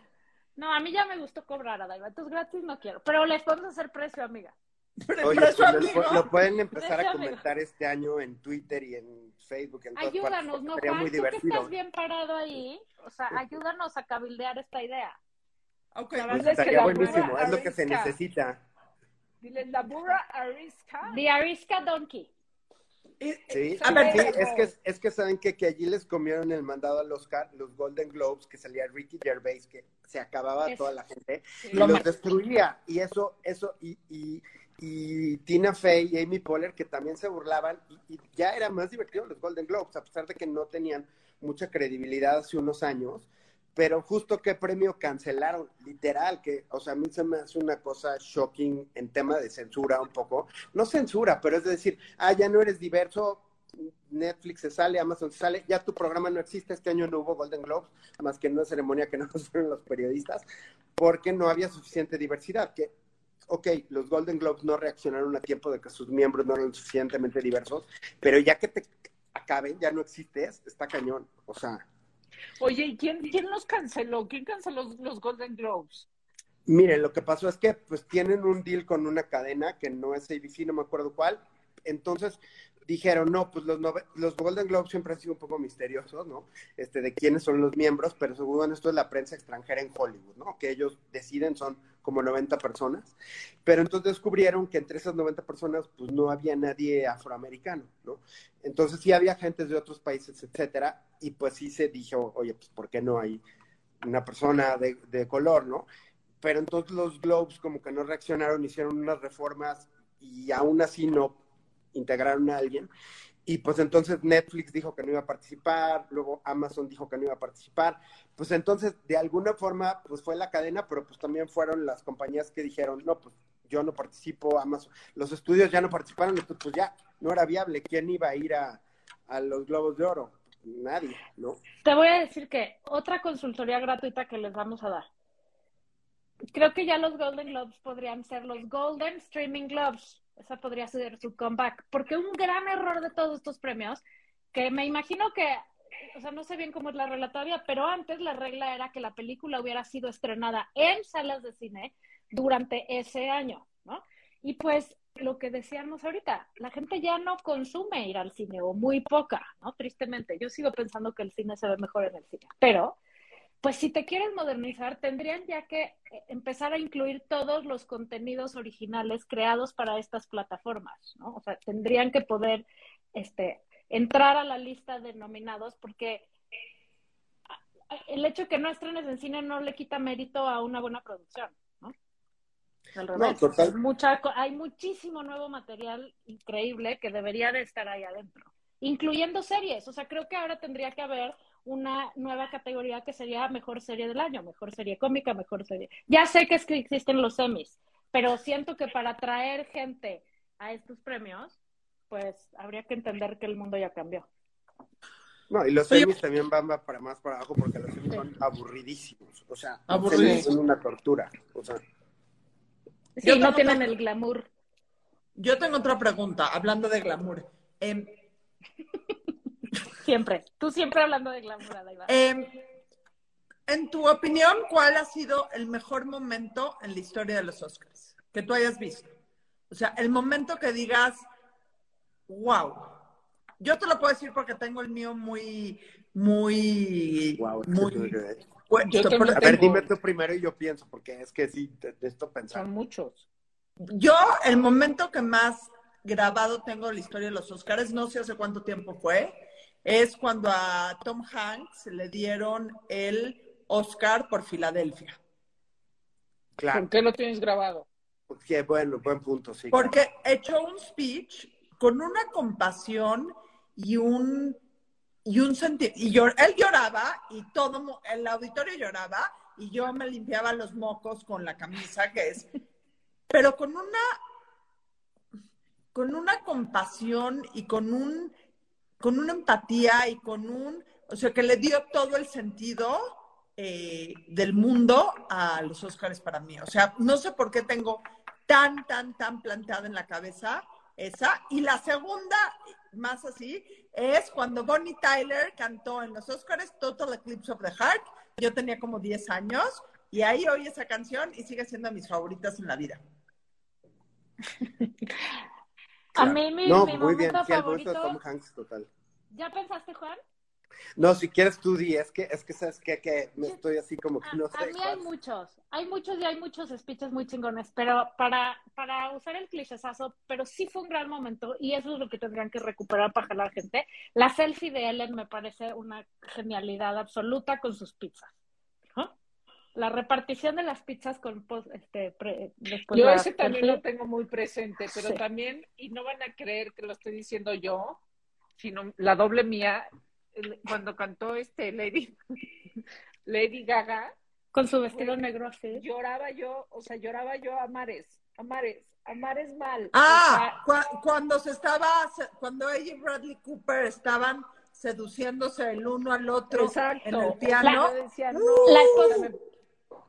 No, a mí ya me gustó cobrar, Adaiva. Entonces gratis no quiero. Pero les podemos hacer precio, amiga. [LAUGHS] Oye, pues, lo, pueden empezar a comentar este año en Twitter y en Facebook. En ayúdanos, ¿no, Juan? Muy divertido. Tú que estás bien parado ahí, o sea, ayúdanos a cabildear esta idea. Ok, pues estaría buenísimo, es lo que se necesita. Dile la burra arisca. The Arisca Donkey. Sí, sí, es que, es que saben que, que allí les comieron el mandado a los, los Golden Globes, que salía Ricky Gervais, que se acababa toda la gente, y los destruía. Y eso, eso, y, y, y, Tina Fey y Amy Poehler, que también se burlaban, y, y, ya era más divertido los Golden Globes, a pesar de que no tenían mucha credibilidad hace unos años pero justo qué premio cancelaron, literal, que, o sea, a mí se me hace una cosa shocking en tema de censura un poco, no censura, pero es decir, ah, ya no eres diverso, Netflix se sale, Amazon se sale, ya tu programa no existe, este año no hubo Golden Globes, más que en una ceremonia que [LAUGHS] no fueron los periodistas, porque no había suficiente diversidad, que, ok, los Golden Globes no reaccionaron a tiempo de que sus miembros no eran suficientemente diversos, pero ya que te acaben, ya no existes, está cañón, o sea... Oye, quién, quién los canceló? ¿Quién canceló los, Golden Globes? Miren, lo que pasó es que pues tienen un deal con una cadena que no es ABC, no me acuerdo cuál. Entonces dijeron, no, pues los, los Golden Globes siempre han sido un poco misteriosos, ¿no? Este, de quiénes son los miembros, pero según esto es la prensa extranjera en Hollywood, ¿no? Que ellos deciden, son como 90 personas. Pero entonces descubrieron que entre esas 90 personas, pues no había nadie afroamericano, ¿no? Entonces sí había gente de otros países, etcétera, y pues sí se dijo, oye, pues ¿por qué no hay una persona de, de color, ¿no? Pero entonces los Globes como que no reaccionaron, hicieron unas reformas y aún así no integraron a alguien. Y pues entonces Netflix dijo que no iba a participar, luego Amazon dijo que no iba a participar. Pues entonces, de alguna forma, pues fue la cadena, pero pues también fueron las compañías que dijeron, no, pues yo no participo, Amazon. Los estudios ya no participaron, entonces pues ya no era viable. ¿Quién iba a ir a, a los Globos de Oro? Nadie, ¿no? Te voy a decir que otra consultoría gratuita que les vamos a dar. Creo que ya los Golden Globes podrían ser los Golden Streaming Globes esa podría ser su comeback. Porque un gran error de todos estos premios, que me imagino que, o sea, no sé bien cómo es la relatoria, pero antes la regla era que la película hubiera sido estrenada en salas de cine durante ese año, ¿no? Y pues lo que decíamos ahorita, la gente ya no consume ir al cine o muy poca, ¿no? Tristemente, yo sigo pensando que el cine se ve mejor en el cine, pero pues si te quieres modernizar, tendrían ya que eh, empezar a incluir todos los contenidos originales creados para estas plataformas, ¿no? O sea, tendrían que poder este, entrar a la lista de nominados porque el hecho de que no estrenes en cine no le quita mérito a una buena producción, ¿no? Al revés. Mucha, hay muchísimo nuevo material increíble que debería de estar ahí adentro, incluyendo series. O sea, creo que ahora tendría que haber una nueva categoría que sería mejor serie del año, mejor serie cómica, mejor serie. Ya sé que, es que existen los semis, pero siento que para atraer gente a estos premios, pues habría que entender que el mundo ya cambió. No, y los semis también van para más para abajo porque los semis son aburridísimos. O sea, son una tortura. O sea. Sí, no tienen el glamour. Yo tengo otra pregunta, hablando de glamour. Eh, Siempre. Tú siempre hablando de glamour, eh, en tu opinión, ¿cuál ha sido el mejor momento en la historia de los Oscars que tú hayas visto? O sea, el momento que digas, wow. Yo te lo puedo decir porque tengo el mío muy, muy, wow, muy. a ver, dime tú primero y yo pienso, porque es que sí, de, esto pensar. Son muchos. yo, el momento que más grabado tengo la historia de los Oscars, no sé hace cuánto tiempo fue, es cuando a Tom Hanks le dieron el Oscar por Filadelfia. Claro. ¿Por qué lo tienes grabado? Porque, bueno, buen punto, sí. Porque echó un speech con una compasión y un y un sentido. Y él lloraba y todo el auditorio lloraba y yo me limpiaba los mocos con la camisa, que es. [LAUGHS] Pero con una. con una compasión y con un. Con una empatía y con un. O sea, que le dio todo el sentido eh, del mundo a los Óscares para mí. O sea, no sé por qué tengo tan, tan, tan planteada en la cabeza esa. Y la segunda, más así, es cuando Bonnie Tyler cantó en los Oscars Total Eclipse of the Heart. Yo tenía como 10 años y ahí oí esa canción y sigue siendo mis favoritas en la vida. [LAUGHS] A mí mi, no, muy bien. favorito... Tom Hanks total. ¿Ya pensaste, Juan? No, si quieres tú di, es que, es que sabes que, que me estoy así como que no sé. A mí hay muchos, hay muchos y hay muchos speeches muy chingones, pero para, para usar el clichésazo, pero sí fue un gran momento y eso es lo que tendrían que recuperar para jalar gente. La selfie de Ellen me parece una genialidad absoluta con sus pizzas. La repartición de las pizzas con este después Yo ese también lo tengo muy presente, pero también, y no van a creer que lo estoy diciendo yo, sino la doble mía, cuando cantó este Lady, [LAUGHS] Lady Gaga. Con su vestido negro así. Lloraba yo, o sea, lloraba yo a mares, a mares, a mares mal. Ah, cuando se estaba, cuando ella y Bradley Cooper estaban seduciéndose el uno al otro en el piano. La, decía, no, la esposa,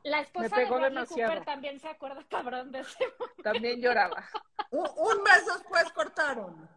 la esposa de Bradley Cooper también se acuerda cabrón de ese También lloraba. [LAUGHS] un mes después cortaron.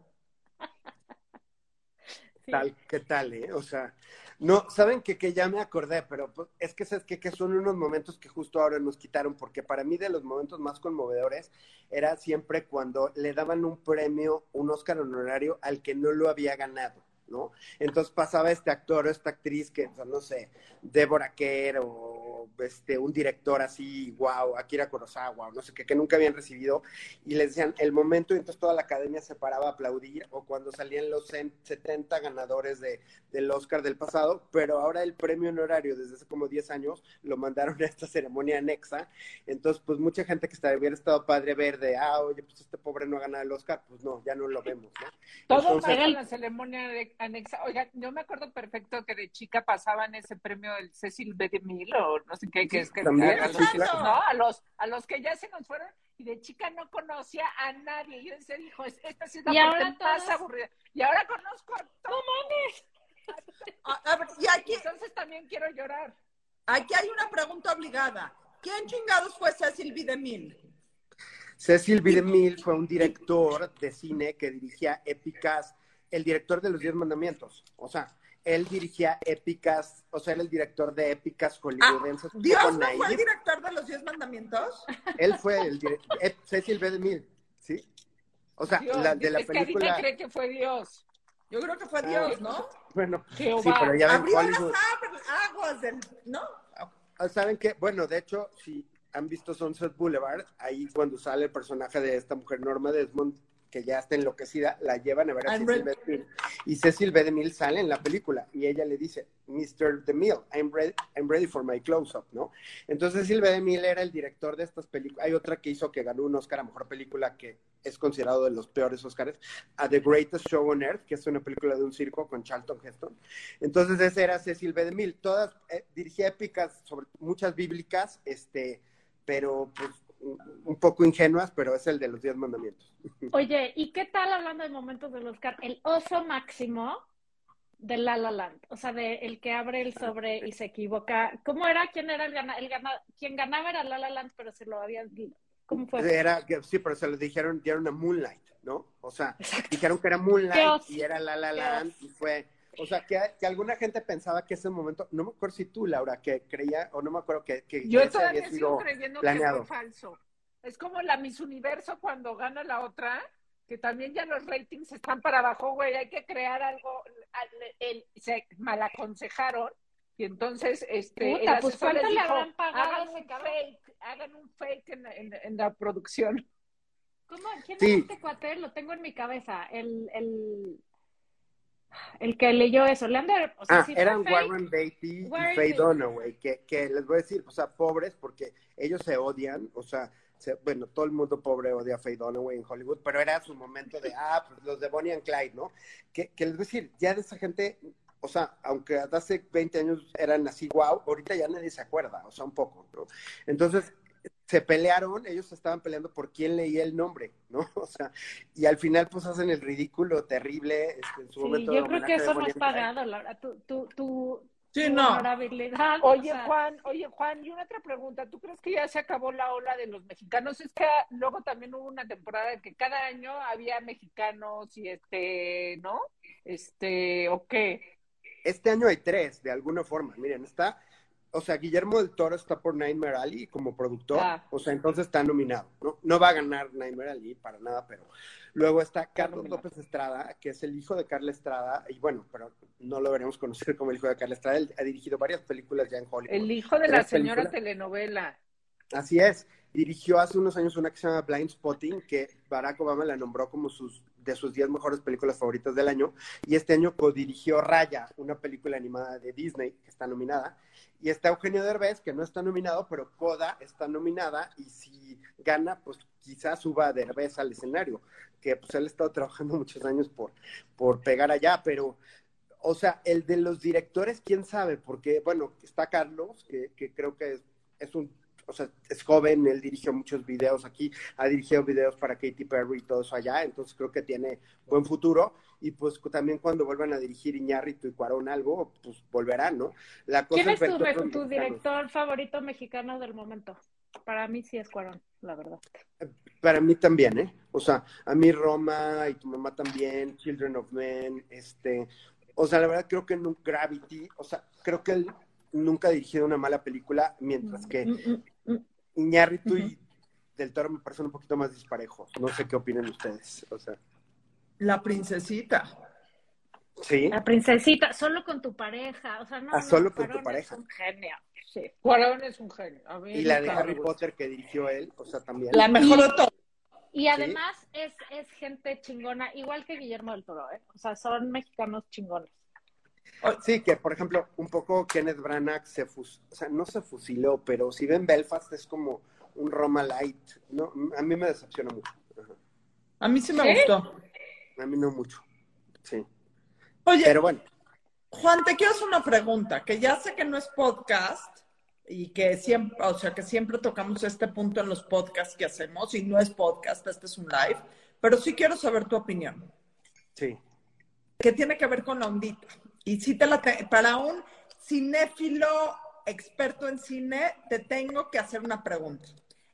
Tal, ¿qué tal, eh? O sea, no, saben que, que ya me acordé, pero pues, es que sabes que, que son unos momentos que justo ahora nos quitaron, porque para mí de los momentos más conmovedores era siempre cuando le daban un premio, un Oscar honorario al que no lo había ganado. ¿no? Entonces pasaba este actor o esta actriz que, no sé, Débora Kerr o este, un director así, wow, Akira Kurosawa, no sé qué, que nunca habían recibido, y les decían el momento, y entonces toda la academia se paraba a aplaudir, o cuando salían los 70 ganadores de, del Oscar del pasado, pero ahora el premio honorario, desde hace como 10 años, lo mandaron a esta ceremonia anexa, entonces pues mucha gente que hubiera estado padre ver de, ah, oye, pues este pobre no ha ganado el Oscar, pues no, ya no lo vemos, ¿no? Todo en la ceremonia anexa, oiga, yo me acuerdo perfecto que de chica pasaban ese premio del Cecil B. DeMille o no sé qué, que es que a los, no, a los, a los que ya se nos fueron y de chica no conocía a nadie. Yo decía, dijo, esta sí es la parte más aburrida. Y ahora conozco a todos. y aquí, Entonces también quiero llorar. Aquí hay una pregunta obligada. ¿Quién chingados fue Cecil B. DeMille? Cecil B. DeMille fue un director de cine que dirigía épicas, el director de los Diez Mandamientos. O sea, él dirigía épicas, o sea, era el director de épicas hollywoodenses. Ah, ¿Dios no fue el director de los Diez Mandamientos? Él fue el director, eh, Cecil B. DeMille, ¿sí? O sea, la, de la es película... Que cree que fue Dios. Yo creo que fue ah, Dios, ¿no? Bueno, sí, pero ya ven Abrió Hollywood... las aguas del... ¿no? Ah, ¿Saben qué? Bueno, de hecho, si han visto Sunset Boulevard, ahí cuando sale el personaje de esta mujer Norma Desmond, que ya está enloquecida, la llevan a ver a Cecil B. DeMille. Y Cecil B. DeMille sale en la película y ella le dice, Mr. DeMille, I'm ready, I'm ready for my close-up, ¿no? Entonces Cecil B. DeMille era el director de estas películas. Hay otra que hizo que ganó un Oscar a Mejor Película que es considerado de los peores Oscars, a The Greatest Show on Earth, que es una película de un circo con Charlton Heston. Entonces ese era Cecil B. DeMille. Todas, eh, dirigía épicas, sobre muchas bíblicas, este, pero pues un poco ingenuas, pero es el de los diez mandamientos. Oye, ¿y qué tal hablando de momentos del Oscar? El oso máximo de La La Land, o sea, de el que abre el sobre y se equivoca. ¿Cómo era? ¿Quién era el ganador? El quien ganaba era La La Land, pero se lo habían... ¿Cómo fue? Era, sí, pero se lo dijeron, dieron a Moonlight, ¿no? O sea, dijeron que era Moonlight y era La La Land y fue o sea, que, que, alguna gente pensaba que ese momento, no me acuerdo si tú, Laura, que creía, o no me acuerdo que, que Yo todavía sigo creyendo que fue falso. Es como la Miss Universo cuando gana la otra, que también ya los ratings están para abajo, güey, hay que crear algo, el, se malaconsejaron, y entonces, este, Puta, pues le dijo, hagan un fake, hagan un fake en, en, en la producción. ¿Cómo? ¿Quién es este cuate? Lo tengo en mi cabeza. El, el, el que leyó eso. Leander, o sea, ah, eran Warren Beatty y Faye Dunaway, que, que les voy a decir, o sea, pobres porque ellos se odian, o sea, bueno, todo el mundo pobre odia a Faye Dunaway en Hollywood, pero era su momento de, ah, pues los de Bonnie and Clyde, ¿no? Que, que les voy a decir, ya de esa gente, o sea, aunque hace 20 años eran así, wow, ahorita ya nadie se acuerda, o sea, un poco, ¿no? Entonces, se pelearon, ellos estaban peleando por quién leía el nombre, ¿no? [LAUGHS] O sea, y al final pues hacen el ridículo terrible este, en su sí, momento. Yo creo que eso no es pagado, Laura. Tu, tu, tu, sí, no. Oye, Juan, oye, Juan, y una otra pregunta. ¿Tú crees que ya se acabó la ola de los mexicanos? Es que luego también hubo una temporada en que cada año había mexicanos y este, ¿no? Este, ¿o qué? Este año hay tres, de alguna forma. Miren, está o sea, Guillermo del Toro está por Nightmare Alley como productor, ah. o sea, entonces está nominado, ¿no? No va a ganar Nightmare Alley para nada, pero luego está Carlos López Estrada, que es el hijo de Carla Estrada, y bueno, pero no lo veremos conocer como el hijo de Carla Estrada, él ha dirigido varias películas ya en Hollywood. El hijo de la señora telenovela. Así es, dirigió hace unos años una que se llama Blind Spotting, que Barack Obama la nombró como sus de sus 10 mejores películas favoritas del año, y este año codirigió Raya, una película animada de Disney que está nominada, y está Eugenio Derbez, que no está nominado, pero Coda está nominada, y si gana, pues quizás suba Derbez al escenario, que pues él ha estado trabajando [LAUGHS] muchos años por, por pegar allá, pero o sea, el de los directores, quién sabe, porque, bueno, está Carlos, que, que creo que es, es, un o sea, es joven, él dirigió muchos videos aquí, ha dirigido videos para Katy Perry y todo eso allá, entonces creo que tiene buen futuro. Y pues también cuando vuelvan a dirigir Iñárritu y Cuarón algo, pues volverán, ¿no? La cosa ¿Quién es, tu, tu director favorito mexicano del momento? Para mí sí es Cuarón, la verdad. Para mí también, ¿eh? O sea, a mí Roma y tu mamá también, Children of Men, este, o sea, la verdad creo que no Gravity, o sea, creo que él nunca ha dirigido una mala película, mientras que Iñárritu y Del Toro me parecen un poquito más disparejos. No sé qué opinan ustedes. O sea. La princesita. Sí. La princesita, solo con tu pareja. O sea, no. Ah, solo con tu pareja. Es un genio. Sí. Cuarón es un genio. y la de Harry Potter que dirigió él, o sea, también. La mejor de todo. Y además es, es gente chingona, igual que Guillermo del Toro, ¿eh? O sea, son mexicanos chingones. Sí, que por ejemplo, un poco Kenneth Branagh se fus o sea, no se fusiló, pero si ven Belfast es como un Roma Light, ¿no? A mí me decepcionó mucho. A mí sí me gustó. A mí no mucho, sí. Oye, pero bueno. Juan, te quiero hacer una pregunta, que ya sé que no es podcast y que siempre, o sea, que siempre tocamos este punto en los podcasts que hacemos y no es podcast, este es un live, pero sí quiero saber tu opinión. Sí. ¿Qué tiene que ver con la ondita? Y si te la para un cinéfilo experto en cine, te tengo que hacer una pregunta.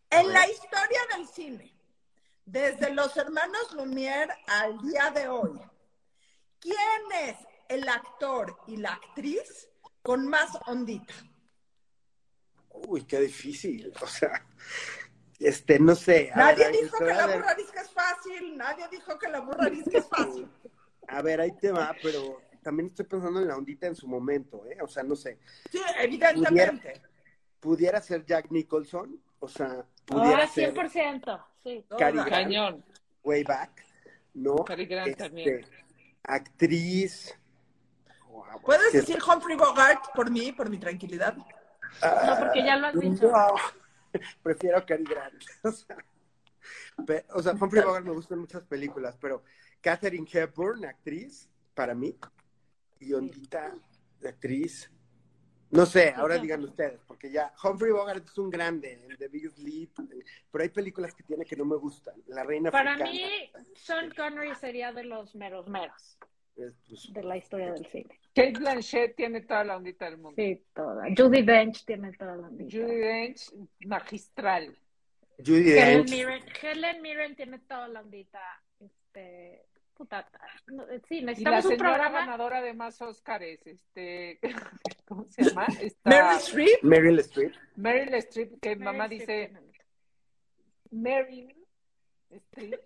En la historia del cine, desde los hermanos Lumière al día de hoy, ¿quién es el actor y la actriz con más ondita? Uy, qué difícil. O sea, este, no sé. Nadie dijo que la burrarisca es fácil, nadie dijo que la burrarisca es fácil. [LAUGHS] A ver, ahí te va, pero también estoy pensando en la ondita en su momento, ¿eh? O sea, no sé. Sí, evidentemente. Pudiera, ser Jack Nicholson, o sea, pudiera ah, 100%, sí. Cary Cañón. Way back, ¿no? Cary Grant este, también. Actriz. ¿Puedes decir Humphrey Bogart por mí, por mi tranquilidad? no, porque ya lo has dicho. [LAUGHS] Prefiero Cary Grant. [LAUGHS] O sea, Humphrey Bogart me gustan muchas películas, pero Catherine Hepburn, actriz, para mí, y Ondita, la actriz. No sé, ahora digan ustedes, porque ya Humphrey Bogart es un grande, el de Big Sleep, pero hay películas que tiene que no me gustan. La Reina Para mí, Sean Connery sería de los meros meros pues, de la historia del cine. Kate Blanchett tiene toda la ondita del mundo. Sí, toda. Judy Dench tiene toda la ondita. Judy Dench, magistral. Judy Helen Mirren, Helen Mirren tiene toda la ondita. Este, sí, necesitamos un programa. ganadora de más Oscars, este, [LAUGHS] ¿cómo se llama? Meryl Streep. Meryl Streep. Meryl Streep, que mamá dice Meryl Streep.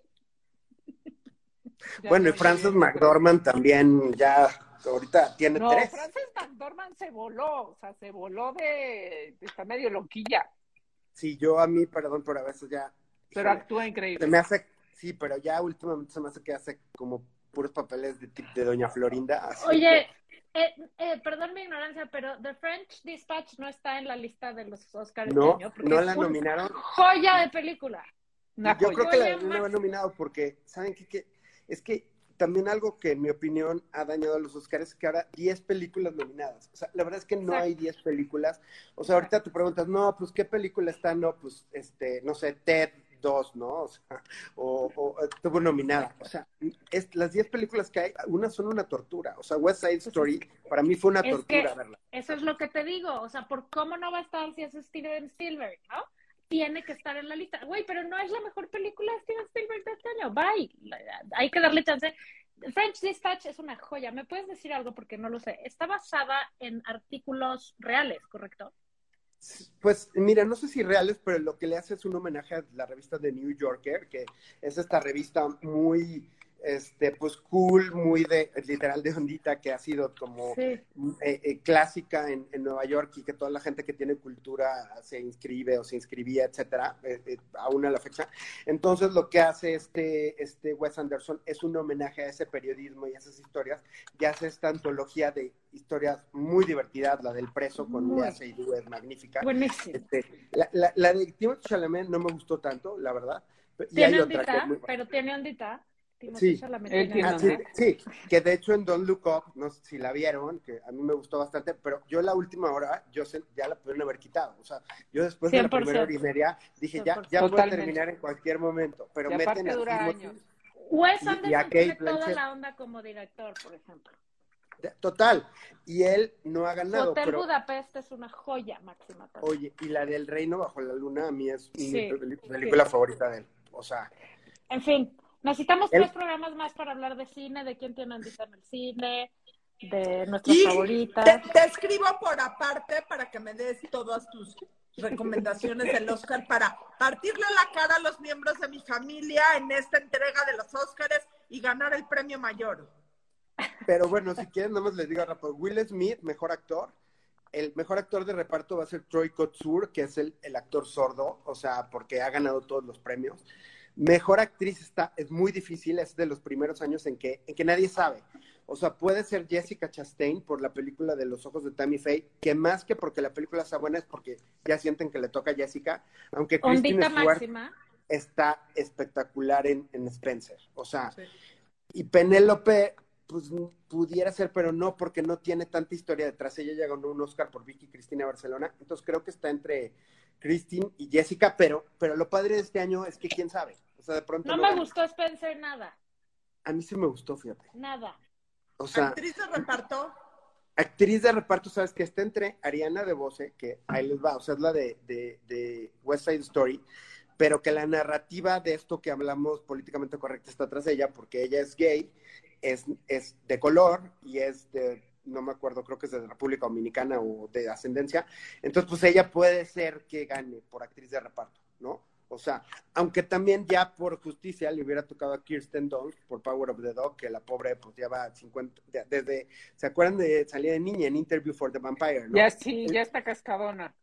[LAUGHS] bueno, y Frances McDormand también ya ahorita tiene no, tres. Frances McDormand se voló, o sea, se voló de, está medio loquilla. Sí, yo a mí, perdón, por a veces ya. Pero actúa increíble. Se me hace Sí, pero ya últimamente se me hace que hace como puros papeles de, de Doña Florinda. Oye, eh, eh, perdón mi ignorancia, pero The French Dispatch no está en la lista de los Oscars no, año. No la nominaron. Joya de película. Yo creo que la no nominado porque, ¿saben qué? Es que también algo que en mi opinión ha dañado a los Oscars es que ahora 10 películas nominadas. O sea, la verdad es que no hay 10 películas. O sea, ahorita te preguntas, no, pues ¿qué película está? No, pues, este, no sé, Ted dos, ¿no? O sea, [LAUGHS] o, estuvo nominada. O sea, es, las 10 películas que hay, unas son una tortura. O sea, West Side Story para mí fue una tortura verla. Eso es lo que te digo. O sea, ¿por cómo no va a estar si es Steven Spielberg, no? Tiene que estar en la lista. Güey, pero no es la mejor película de Steven Spielberg de este año. Bye. Hay que darle chance. French Dispatch es una joya. ¿Me puedes decir algo? Porque no lo sé. Está basada en artículos reales, ¿correcto? Pues mira, no sé si reales, pero lo que le hace es un homenaje a la revista de New Yorker, que es esta revista muy este, pues cool, muy de, literal de ondita, que ha sido como eh, eh, clásica en, Nueva York y que toda la gente que tiene cultura se inscribe o se inscribía, etcétera, eh, aún a la fecha. Entonces, lo que hace este, este Wes Anderson es un homenaje a ese periodismo y a esas historias, y hace esta antología de historias muy divertidas, la del preso con Lea Seydoux es magnífica. Este, la, la, la, de Timothée Chalamet no me gustó tanto, la verdad. Tiene ondita, pero tiene ondita. Sí, ah, sí, sí, que de hecho en Don't Look Up, no sé si la vieron, que a mí me gustó bastante, pero yo la última hora, yo ya la pudieron haber quitado. O sea, yo después de la primera hora y media dije, ya, ya voy a terminar en cualquier momento, pero meten a Wes Anderson tiene toda la onda como director, por ejemplo. Total, y él no ha ganado. Hotel Budapest es una joya máxima. Oye, y la del Reino bajo la Luna a mí es mi película favorita de él. O sea. En fin, Necesitamos tres programas más para hablar de cine, de quién tiene Andita en el cine, de nuestras favoritas. Te, escribo por aparte para que me des todas tus recomendaciones del Oscar para partirle la cara a los miembros de mi familia en esta entrega de los Oscars y ganar el premio mayor. Pero bueno, si quieren, nada más les digo rápido. Will Smith, mejor actor. El mejor actor de reparto va a ser Troy Kotsur, que es el, el actor sordo, o sea, porque ha ganado todos los premios. Mejor actriz está, es muy difícil, es de los primeros años en que, en que nadie sabe. O sea, puede ser Jessica Chastain por la película de Los Ojos de Tammy Faye, que más que porque la película sea buena es porque ya sienten que le toca a Jessica, aunque Kristen Stewart está espectacular en, Spencer. O sea, y Penélope, pues pudiera ser, pero no, porque no tiene tanta historia detrás. Ella ya ganó un Oscar por Vicky Cristina Barcelona, entonces creo que está entre Christine y Jessica, pero, pero lo padre de este año es que quién sabe. O sea, de pronto. No me gustó Spencer nada. A mí sí me gustó, fíjate. Nada. O sea. ¿Actriz de reparto? Actriz de reparto, sabes que está entre Ariana de Bose, que ahí les va, o sea, es la de, de, de West Side Story, pero que la narrativa de esto que hablamos políticamente correcta está tras ella, porque ella es gay, es, es de color y es de no me acuerdo, creo que es de República Dominicana o de ascendencia. Entonces, pues ella puede ser que gane por actriz de reparto, ¿no? O sea, aunque también ya por justicia le hubiera tocado a Kirsten Dunst por Power of the Dog, que la pobre pues ya va 50, desde, ¿se acuerdan de salir de niña en Interview for the Vampire? ¿no? Ya sí, ya está cascadona.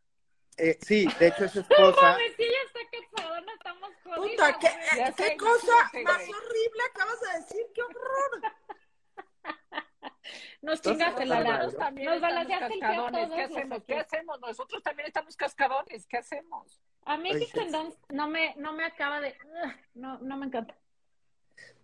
Eh, sí, de hecho es [LAUGHS] esposa. No sí, ya está cascadona, estamos jodidos. Puta, ¿qué, ¿qué cosa más horrible acabas de decir? ¡Qué horror! [LAUGHS] Nos chingaste la lana. Nos balanceaste el ¿Qué hacemos? ¿Qué hacemos? Nosotros también estamos cascadones. ¿Qué hacemos? A mí Kirsten Dunst no me, no me acaba de... No, no me encanta.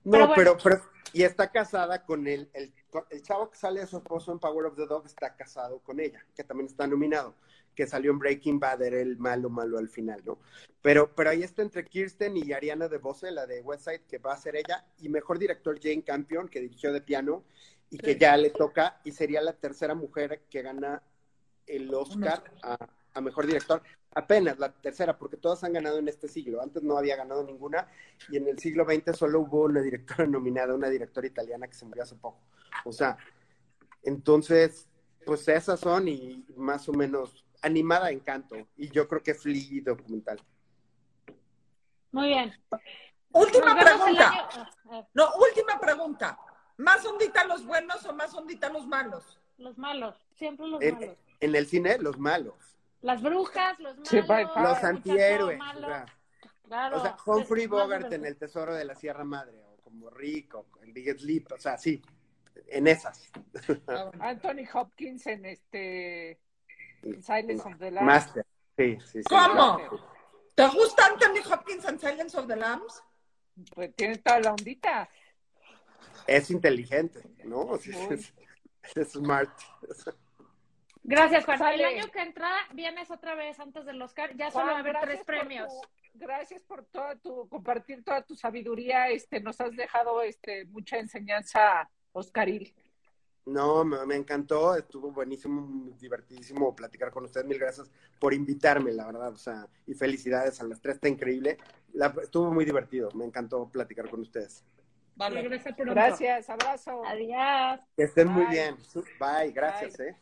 No, pero, pero, y está casada con el, el, el chavo que sale de su esposo en Power of the Dog, está casado con ella, que también está nominado, que salió en Breaking Bad, era el malo, malo al final, ¿no? Pero, pero ahí está entre Kirsten y Ariana de Bose, la de West Side, que va a ser ella, y mejor director Jane Campion, que dirigió de piano, y que ya le toca y sería la tercera mujer que gana el Oscar a, mejor director. Apenas la tercera, porque todas han ganado en este siglo. Antes no había ganado ninguna y en el siglo XX solo hubo una directora [LAUGHS] nominada, una directora italiana que se murió hace poco. O sea, entonces, pues esas son y más o menos animada encanto. Y yo creo que Flea documental. Muy bien. Última pregunta. Ah, no, última pregunta. ¿Más ondita los buenos o más ondita los malos? Los malos, siempre los malos. En el cine, los malos. Las brujas, los malos. los antihéroes. Claro. O sea, Humphrey Bogart en El Tesoro de la Sierra Madre, o como Rick, o en Big Sleep, o sea, sí, en esas. Ah, Anthony Hopkins en este Silence of the Lambs. Master, sí, sí, sí. ¿Cómo? ¿Te gusta Anthony Hopkins en Silence of the Lambs? Pues tiene toda la ondita. Es inteligente, ¿no? Sí, es, es, smart. Gracias, Juan. El año que entra vienes otra vez antes del Oscar. Ya solo va a haber tres premios. gracias por todo tu compartir toda tu sabiduría. Este, nos has dejado este mucha enseñanza, Oscaril. No, me, encantó, estuvo buenísimo, divertidísimo platicar con ustedes. Mil gracias por invitarme, la verdad, o sea, y felicidades a las tres, está increíble. estuvo muy divertido, me encantó platicar con ustedes. Vale, gracias, abrazo. Adiós. Que estén muy bien. Bye, gracias, eh.